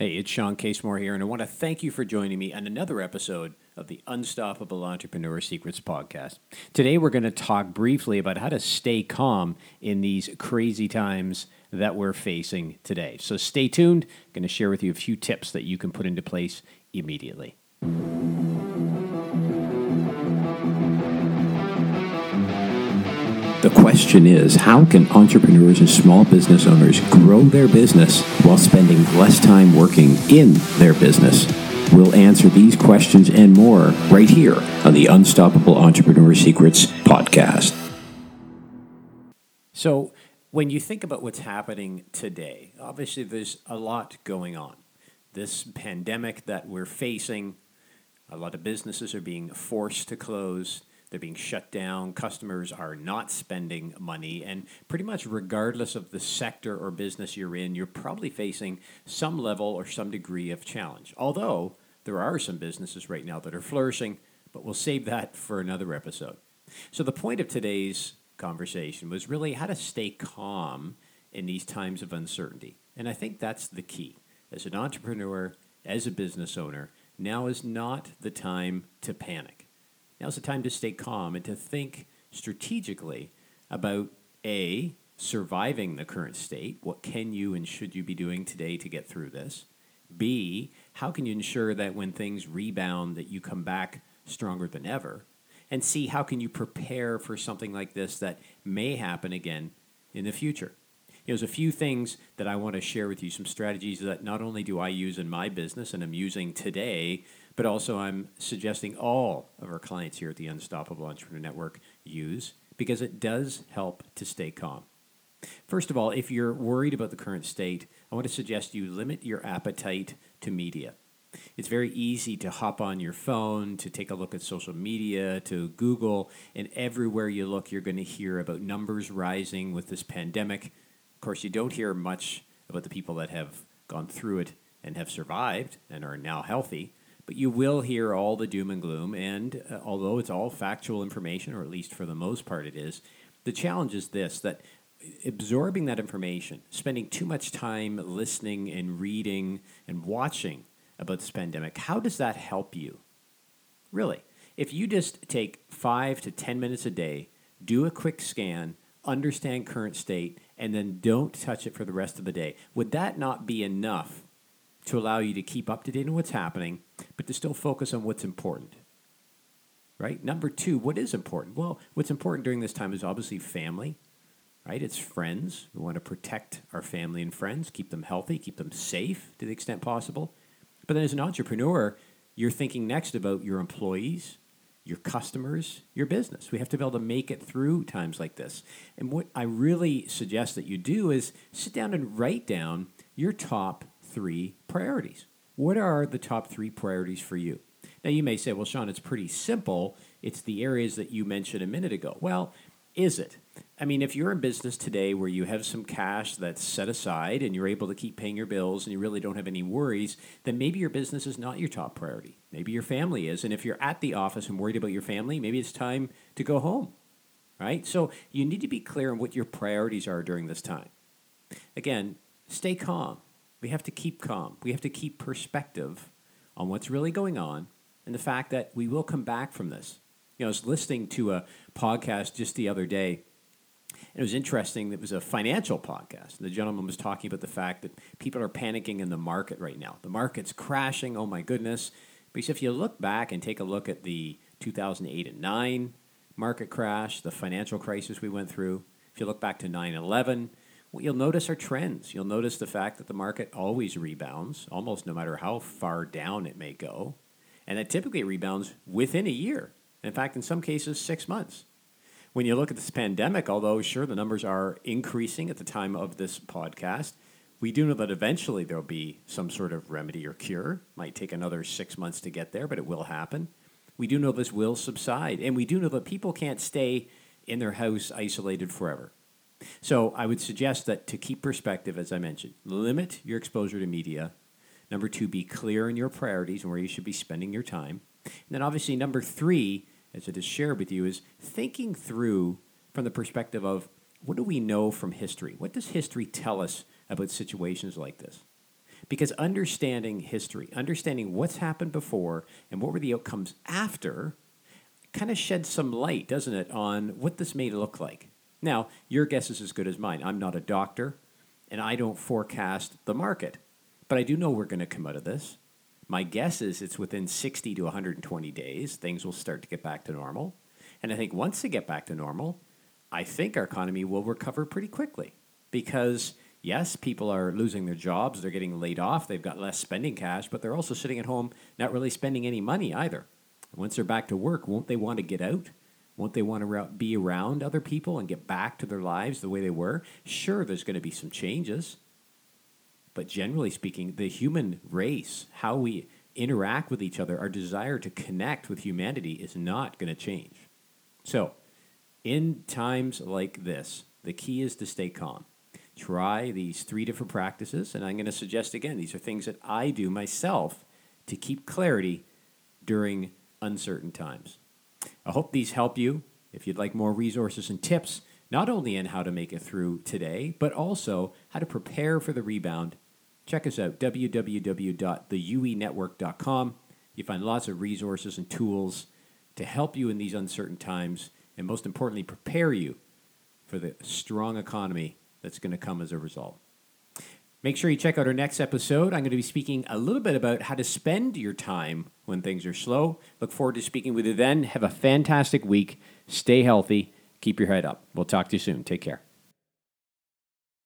Hey, it's Sean Casemore here, and I want to thank you for joining me on another episode of the Unstoppable Entrepreneur Secrets podcast. Today, we're going to talk briefly about how to stay calm in these crazy times that we're facing today. So, stay tuned. I'm going to share with you a few tips that you can put into place immediately. Question is how can entrepreneurs and small business owners grow their business while spending less time working in their business? We'll answer these questions and more right here on the Unstoppable Entrepreneur Secrets podcast. So, when you think about what's happening today, obviously there's a lot going on. This pandemic that we're facing, a lot of businesses are being forced to close. They're being shut down. Customers are not spending money. And pretty much, regardless of the sector or business you're in, you're probably facing some level or some degree of challenge. Although there are some businesses right now that are flourishing, but we'll save that for another episode. So, the point of today's conversation was really how to stay calm in these times of uncertainty. And I think that's the key. As an entrepreneur, as a business owner, now is not the time to panic. Now's the time to stay calm and to think strategically about A, surviving the current state. What can you and should you be doing today to get through this? B, how can you ensure that when things rebound that you come back stronger than ever? And C, how can you prepare for something like this that may happen again in the future? there's a few things that I want to share with you, some strategies that not only do I use in my business and I'm using today, but also I'm suggesting all of our clients here at the Unstoppable Entrepreneur Network use because it does help to stay calm. First of all, if you're worried about the current state, I want to suggest you limit your appetite to media. It's very easy to hop on your phone, to take a look at social media, to Google, and everywhere you look, you're going to hear about numbers rising with this pandemic. Of course, you don't hear much about the people that have gone through it and have survived and are now healthy. But you will hear all the doom and gloom, and uh, although it's all factual information, or at least for the most part it is, the challenge is this that absorbing that information, spending too much time listening and reading and watching about this pandemic, how does that help you? Really, if you just take five to 10 minutes a day, do a quick scan, understand current state, and then don't touch it for the rest of the day, would that not be enough to allow you to keep up to date on what's happening, but to still focus on what's important. Right? Number two, what is important? Well, what's important during this time is obviously family, right? It's friends. We want to protect our family and friends, keep them healthy, keep them safe to the extent possible. But then as an entrepreneur, you're thinking next about your employees, your customers, your business. We have to be able to make it through times like this. And what I really suggest that you do is sit down and write down your top three priorities. What are the top three priorities for you? Now, you may say, well, Sean, it's pretty simple. It's the areas that you mentioned a minute ago. Well, is it? I mean, if you're in business today where you have some cash that's set aside and you're able to keep paying your bills and you really don't have any worries, then maybe your business is not your top priority. Maybe your family is. And if you're at the office and worried about your family, maybe it's time to go home, right? So you need to be clear on what your priorities are during this time. Again, stay calm. We have to keep calm. We have to keep perspective on what's really going on and the fact that we will come back from this. You know, I was listening to a podcast just the other day. And it was interesting. It was a financial podcast. The gentleman was talking about the fact that people are panicking in the market right now. The market's crashing. Oh my goodness. Because if you look back and take a look at the 2008 and 9 market crash, the financial crisis we went through, if you look back to 9 11, what you'll notice are trends. You'll notice the fact that the market always rebounds, almost no matter how far down it may go, and that typically rebounds within a year. In fact, in some cases, six months. When you look at this pandemic, although sure the numbers are increasing at the time of this podcast, we do know that eventually there'll be some sort of remedy or cure. Might take another six months to get there, but it will happen. We do know this will subside, and we do know that people can't stay in their house isolated forever. So I would suggest that to keep perspective, as I mentioned, limit your exposure to media. Number two, be clear in your priorities and where you should be spending your time. And then obviously, number three, as I just shared with you, is thinking through from the perspective of what do we know from history? What does history tell us about situations like this? Because understanding history, understanding what's happened before and what were the outcomes after, kind of sheds some light, doesn't it, on what this may look like. Now, your guess is as good as mine. I'm not a doctor, and I don't forecast the market, but I do know we're going to come out of this. My guess is it's within 60 to 120 days, things will start to get back to normal. And I think once they get back to normal, I think our economy will recover pretty quickly because yes, people are losing their jobs, they're getting laid off, they've got less spending cash, but they're also sitting at home not really spending any money either. Once they're back to work, won't they want to get out? Won't they want to be around other people and get back to their lives the way they were? Sure, there's going to be some changes. But generally speaking, the human race, how we interact with each other, our desire to connect with humanity is not going to change. So, in times like this, the key is to stay calm try these three different practices. And I'm going to suggest again, these are things that I do myself to keep clarity during uncertain times. I hope these help you. If you'd like more resources and tips, not only in how to make it through today, but also how to prepare for the rebound, check us out www.theuenetwork.com. You find lots of resources and tools to help you in these uncertain times, and most importantly, prepare you for the strong economy that's going to come as a result. Make sure you check out our next episode. I'm going to be speaking a little bit about how to spend your time when things are slow. Look forward to speaking with you then. Have a fantastic week. Stay healthy. Keep your head up. We'll talk to you soon. Take care.